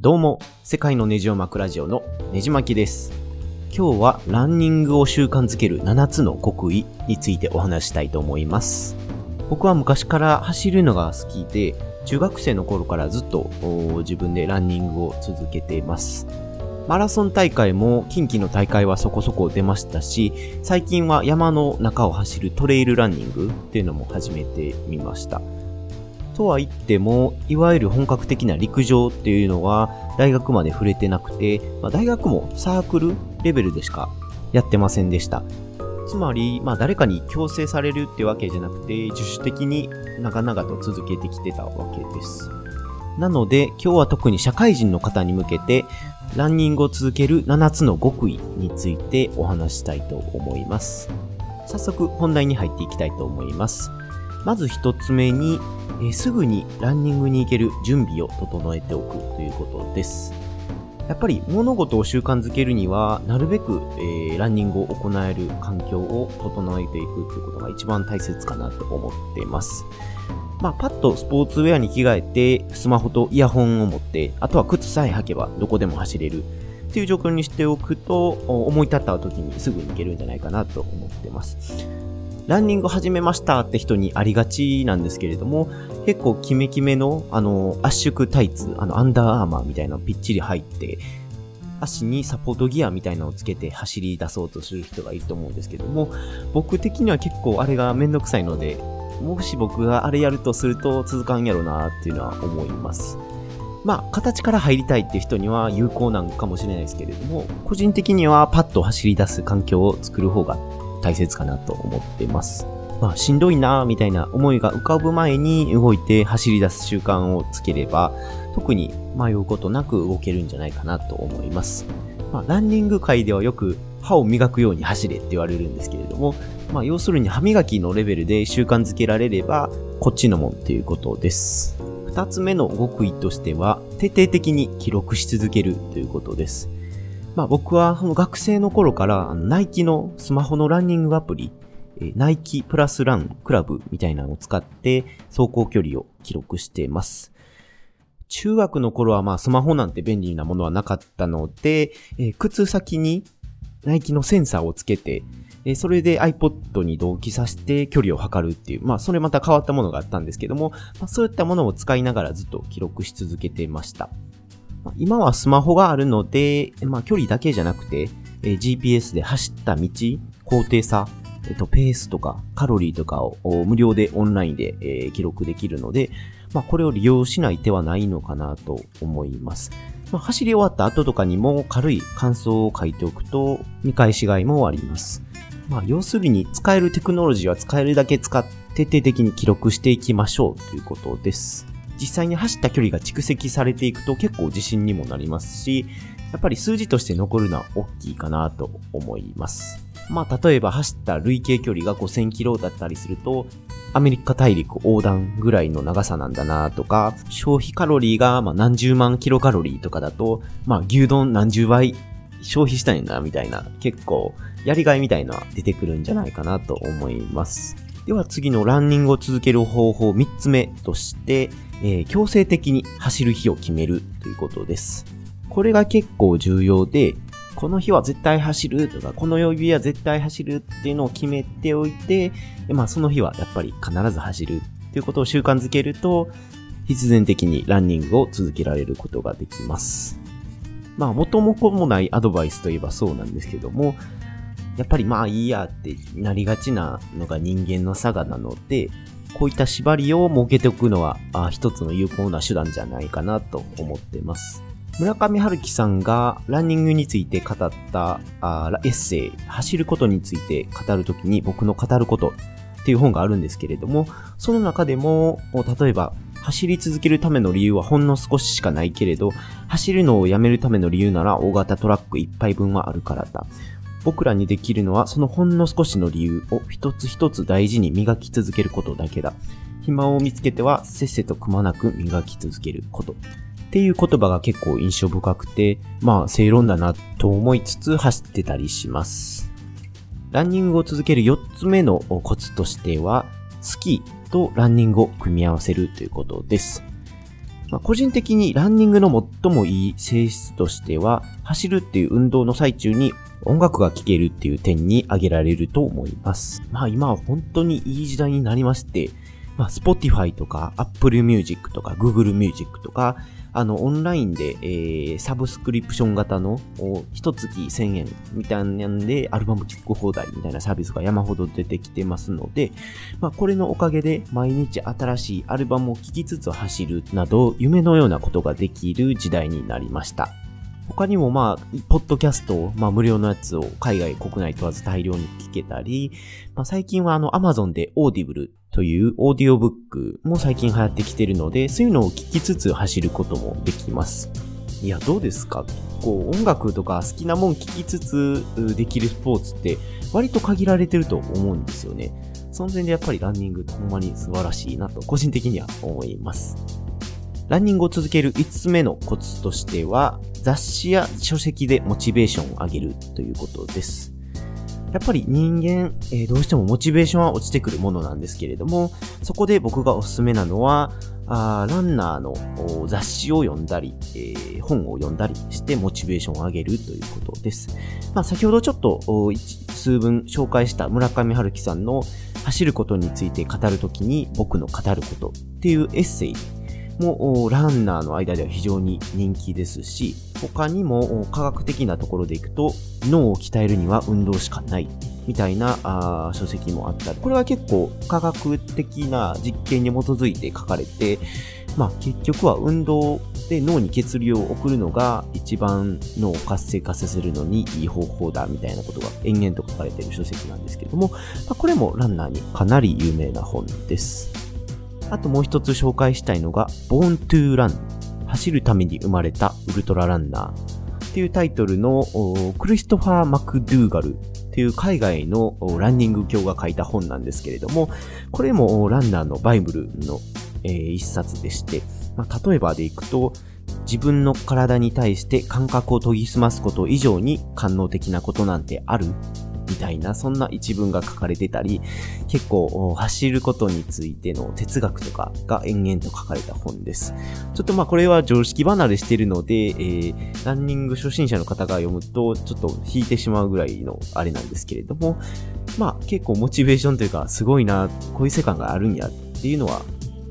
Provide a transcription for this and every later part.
どうも、世界のネジを巻くラジオのネジ巻きです。今日はランニングを習慣づける7つの極意についてお話したいと思います。僕は昔から走るのが好きで、中学生の頃からずっと自分でランニングを続けています。マラソン大会も近畿の大会はそこそこ出ましたし、最近は山の中を走るトレイルランニングっていうのも始めてみました。とは言っても、いわゆる本格的な陸上っていうのは大学まで触れてなくて、まあ、大学もサークルレベルでしかやってませんでした。つまり、まあ誰かに強制されるってわけじゃなくて、自主的に長々と続けてきてたわけです。なので、今日は特に社会人の方に向けて、ランニングを続ける7つの極意についてお話ししたいと思います。早速本題に入っていきたいと思います。まず一つ目に、えーすぐにランニングに行ける準備を整えておくということです。やっぱり物事を習慣づけるには、なるべく、えーランニングを行える環境を整えていくということが一番大切かなと思っています。まあ、パッとスポーツウェアに着替えて、スマホとイヤホンを持って、あとは靴さえ履けばどこでも走れるっていう状況にしておくと、思い立った時にすぐに行けるんじゃないかなと思ってます。ランニング始めましたって人にありがちなんですけれども、結構キメキメの、あの、圧縮タイツ、あの、アンダーアーマーみたいなのぴっちり入って、足にサポートギアみたいなのをつけて走り出そうとする人がいると思うんですけども、僕的には結構あれがめんどくさいので、もし僕があれやるとすると続かんやろなっていうのは思います。まあ、形から入りたいっていう人には有効なんかもしれないですけれども、個人的にはパッと走り出す環境を作る方が大切かなと思ってます。まあ、しんどいなみたいな思いが浮かぶ前に動いて走り出す習慣をつければ、特に迷うことなく動けるんじゃないかなと思います。まあ、ランニング界ではよく歯を磨くように走れって言われるんですけれども、まあ、要するに歯磨きのレベルで習慣づけられれば、こっちのもんということです。二つ目の極意としては、徹底的に記録し続けるということです。まあ僕はその学生の頃からナイキのスマホのランニングアプリ、ナイキプラスランクラブみたいなのを使って走行距離を記録しています。中学の頃はまあスマホなんて便利なものはなかったので、え靴先にナイキのセンサーをつけて、えそれで iPod に同期させて距離を測るっていう、まあそれまた変わったものがあったんですけども、まあ、そういったものを使いながらずっと記録し続けていました。今はスマホがあるので、まあ距離だけじゃなくて、え GPS で走った道、高低差、えっと、ペースとかカロリーとかを無料でオンラインで、えー記録できるので、まあこれを利用しない手はないのかなと思います。まあ、走り終わった後とかにも軽い感想を書いておくと見返しがいもあります。まあ要するに使えるテクノロジーは使えるだけ使って徹底的に記録していきましょうということです。実際に走った距離が蓄積されていくと結構自信にもなりますし、やっぱり数字として残るのは大きいかなと思います。まあ例えば走った累計距離が5000キロだったりすると、アメリカ大陸横断ぐらいの長さなんだなとか、消費カロリーがま何十万キロカロリーとかだと、まあ牛丼何十倍消費したいんやなみたいな、結構やりがいみたいなのは出てくるんじゃないかなと思います。では次のランニングを続ける方法3つ目として、えー強制的に走る日を決めるということです。これが結構重要で、この日は絶対走るとか、この曜日は絶対走るっていうのを決めておいて、まあその日はやっぱり必ず走るっていうことを習慣づけると、必然的にランニングを続けられることができます。まあ元も子もないアドバイスといえばそうなんですけども、やっぱりまあいいやってなりがちなのが人間の差がなので、こういった縛りを設けておくのはあ一つの有効な手段じゃないかなと思ってます。村上春樹さんがランニングについて語ったあエッセイ、走ることについて語るときに僕の語ることっていう本があるんですけれども、その中でも、例えば、走り続けるための理由はほんの少ししかないけれど、走るのをやめるための理由なら大型トラック一杯分はあるからだ。僕らにできるのはそのほんの少しの理由を一つ一つ大事に磨き続けることだけだ。暇を見つけてはせっせとくまなく磨き続けること。っていう言葉が結構印象深くて、まあ正論だなと思いつつ走ってたりします。ランニングを続ける4つ目のコツとしては、スキーとランニングを組み合わせるということです。まあ、個人的にランニングの最もいい性質としては、走るっていう運動の最中に音楽が聴けるっていう点に挙げられると思います。まあ今は本当にいい時代になりまして、まあ Spotify とか Apple Music とか Google Music とか、あの、オンラインで、えー、サブスクリプション型の、一月1000円みたいなんで、アルバム聴く放題みたいなサービスが山ほど出てきてますので、まあ、これのおかげで、毎日新しいアルバムを聴きつつ走るなど、夢のようなことができる時代になりました。他にもまあ、ポッドキャスト、まあ無料のやつを海外、国内問わず大量に聞けたり、まあ最近はあの Amazon で Audible というオーディオブックも最近流行ってきてるので、そういうのを聞きつつ走ることもできます。いや、どうですか？こう、音楽とか好きなもん聞きつつできるスポーツって割と限られてると思うんですよね。その点でやっぱりランニングほんまに素晴らしいなと個人的には思います。ランニングを続ける5つ目のコツとしては、雑誌や書籍でモチベーションを上げるということです。やっぱり人間、えー、どうしてもモチベーションは落ちてくるものなんですけれども、そこで僕がおすすめなのは、あランナーの雑誌を読んだり、えー、本を読んだりしてモチベーションを上げるということです。まあ、先ほどちょっと数分紹介した村上春樹さんの走ることについて語るときに僕の語ることっていうエッセイもランナーの間では非常に人気ですし、他にも科学的なところでいくと、脳を鍛えるには運動しかないみたいなあ書籍もあったり、これは結構科学的な実験に基づいて書かれて、まあ結局は運動で脳に血流を送るのが一番脳を活性化させるのにいい方法だみたいなことが延々と書かれている書籍なんですけれども、まあ、これもランナーにかなり有名な本です。あともう一つ紹介したいのが、Born to Run 走るために生まれたウルトラランナー。っていうタイトルのクリストファー・マクドゥーガル。っていう海外のランニング教が書いた本なんですけれども、これもランナーのバイブルの、えー、一冊でして、まあ、例えばでいくと、自分の体に対して感覚を研ぎ澄ますこと以上に官能的なことなんてある。みたいな、そんな一文が書かれてたり、結構走ることについての哲学とかが延々と書かれた本です。ちょっとまあこれは常識離れしてるので、えー、ランニング初心者の方が読むとちょっと引いてしまうぐらいのあれなんですけれども、まあ結構モチベーションというかすごいな、こういう世界があるんやっていうのは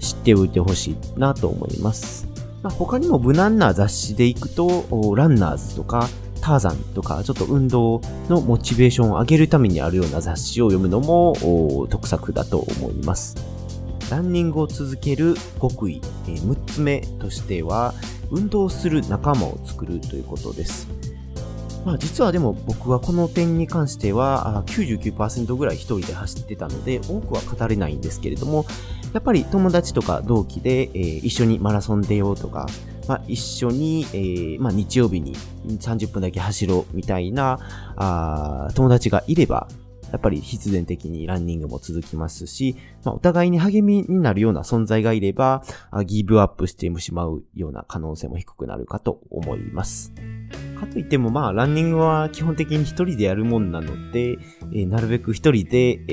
知っておいてほしいなと思います。まあ、他にも無難な雑誌で行くと、ランナーズとか、ターザンとか、ちょっと運動のモチベーションを上げるためにあるような雑誌を読むのも得策だと思います。ランニングを続ける極意、え、6つ目としては、運動する仲間を作るということです。まあ実はでも僕はこの点に関しては99%ぐらい一人で走ってたので多くは語れないんですけれどもやっぱり友達とか同期で、え、一緒にマラソン出ようとかまあ、一緒に、えー、まあ、日曜日に30分だけ走ろうみたいなあ友達がいれば、やっぱり必然的にランニングも続きますし、まあ、お互いに励みになるような存在がいれば、ギブアップしてしまうような可能性も低くなるかと思います。かといってもまあ、ランニングは基本的に一人でやるもんなので、えー、なるべく一人で、え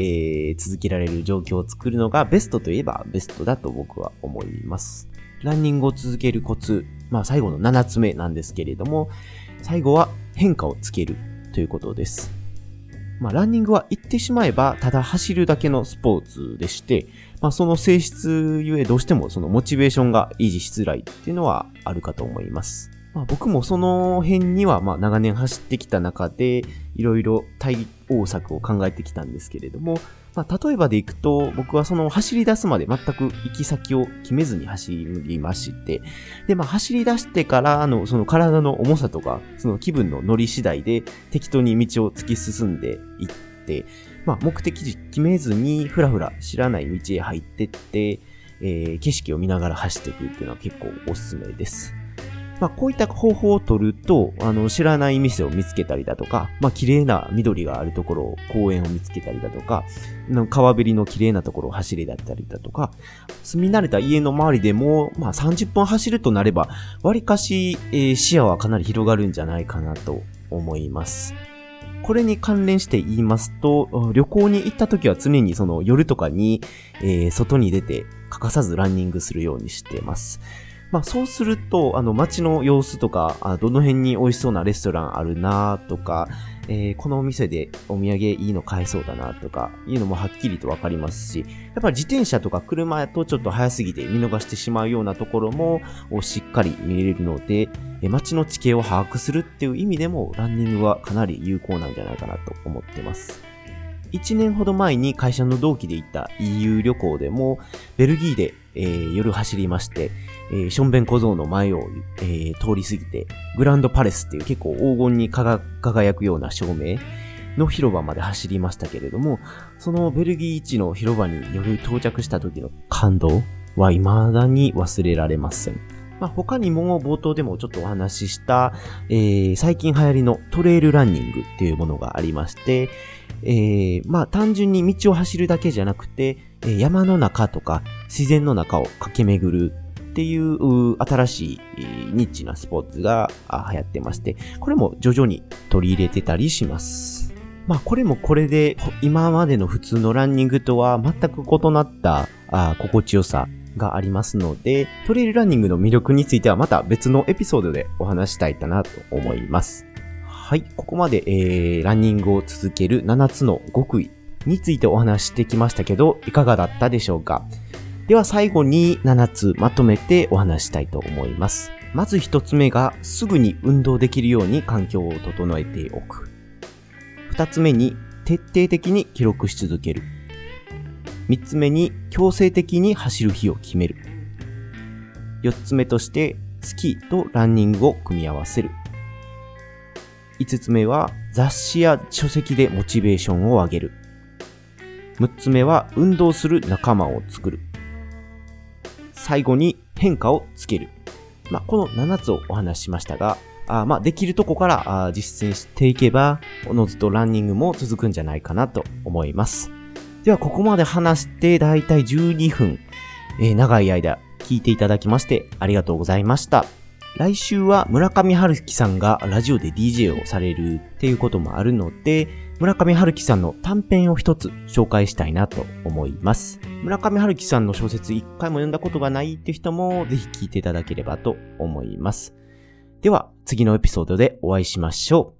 ー、続けられる状況を作るのがベストといえばベストだと僕は思います。ランニングを続けるコツ、まあ最後の7つ目なんですけれども、最後は変化をつけるということです。まあランニングは言ってしまえばただ走るだけのスポーツでして、まあその性質ゆえどうしてもそのモチベーションが維持しづらいっていうのはあるかと思います。まあ、僕もその辺にはまあ長年走ってきた中でいろいろ対応策を考えてきたんですけれども、まあ、例えばでいくと、僕はその走り出すまで全く行き先を決めずに走りまして、で、まあ、走り出してからの、その体の重さとか、その気分の乗り次第で適当に道を突き進んでいって、まあ、目的地決めずに、ふらふら知らない道へ入ってって、えー、景色を見ながら走っていくっていうのは結構おすすめです。まあ、こういった方法を取ると、あの、知らない店を見つけたりだとか、まあ、綺麗な緑があるところ、公園を見つけたりだとか、川べりの綺麗なところを走りだったりだとか、住み慣れた家の周りでも、まあ、30分走るとなれば、わりかし、えー、視野はかなり広がるんじゃないかなと思います。これに関連して言いますと、旅行に行った時は常にその夜とかに、えー、外に出て欠かさずランニングするようにしています。まあそうすると、あの街の様子とか、あどの辺に美味しそうなレストランあるなとか、えー、このお店でお土産いいの買えそうだなとか、いうのもはっきりとわかりますし、やっぱり自転車とか車とちょっと早すぎて見逃してしまうようなところもしっかり見れるので、街の地形を把握するっていう意味でもランニングはかなり有効なんじゃないかなと思ってます。1年ほど前に会社の同期で行った EU 旅行でも、ベルギーで、えー、夜走りまして、えー、ションベン小僧の前を、えー、通り過ぎて、グランドパレスっていう結構黄金に輝くような照明の広場まで走りましたけれども、そのベルギー一の広場に夜到着した時の感動は未だに忘れられません。まあ、他にも冒頭でもちょっとお話しした、えー、最近流行りのトレイルランニングっていうものがありまして、えー、まあ単純に道を走るだけじゃなくて、山の中とか自然の中を駆け巡るっていう新しいニッチなスポーツが流行ってまして、これも徐々に取り入れてたりします。まあこれもこれで今までの普通のランニングとは全く異なった心地よさがありますので、トレイルランニングの魅力についてはまた別のエピソードでお話したいかなと思います。はい、ここまで、えー、ランニングを続ける7つの極意についてお話してきましたけど、いかがだったでしょうか？では最後に7つまとめてお話したいと思います。まず1つ目が、すぐに運動できるように環境を整えておく。2つ目に、徹底的に記録し続ける。3つ目に、強制的に走る日を決める。4つ目として、スキーとランニングを組み合わせる。5つ目は雑誌や書籍でモチベーションを上げる。6つ目は運動する仲間を作る。最後に変化をつける。まあ、この7つをお話ししましたが、あまあ、できるとこから実践していけば、おのずとランニングも続くんじゃないかなと思います。では、ここまで話してだいたい12分、えー、長い間聞いていただきましてありがとうございました。来週は村上春樹さんがラジオで DJ をされるっていうこともあるので、村上春樹さんの短編を一つ紹介したいなと思います。村上春樹さんの小説一回も読んだことがないって人もぜひ聞いていただければと思います。では次のエピソードでお会いしましょう。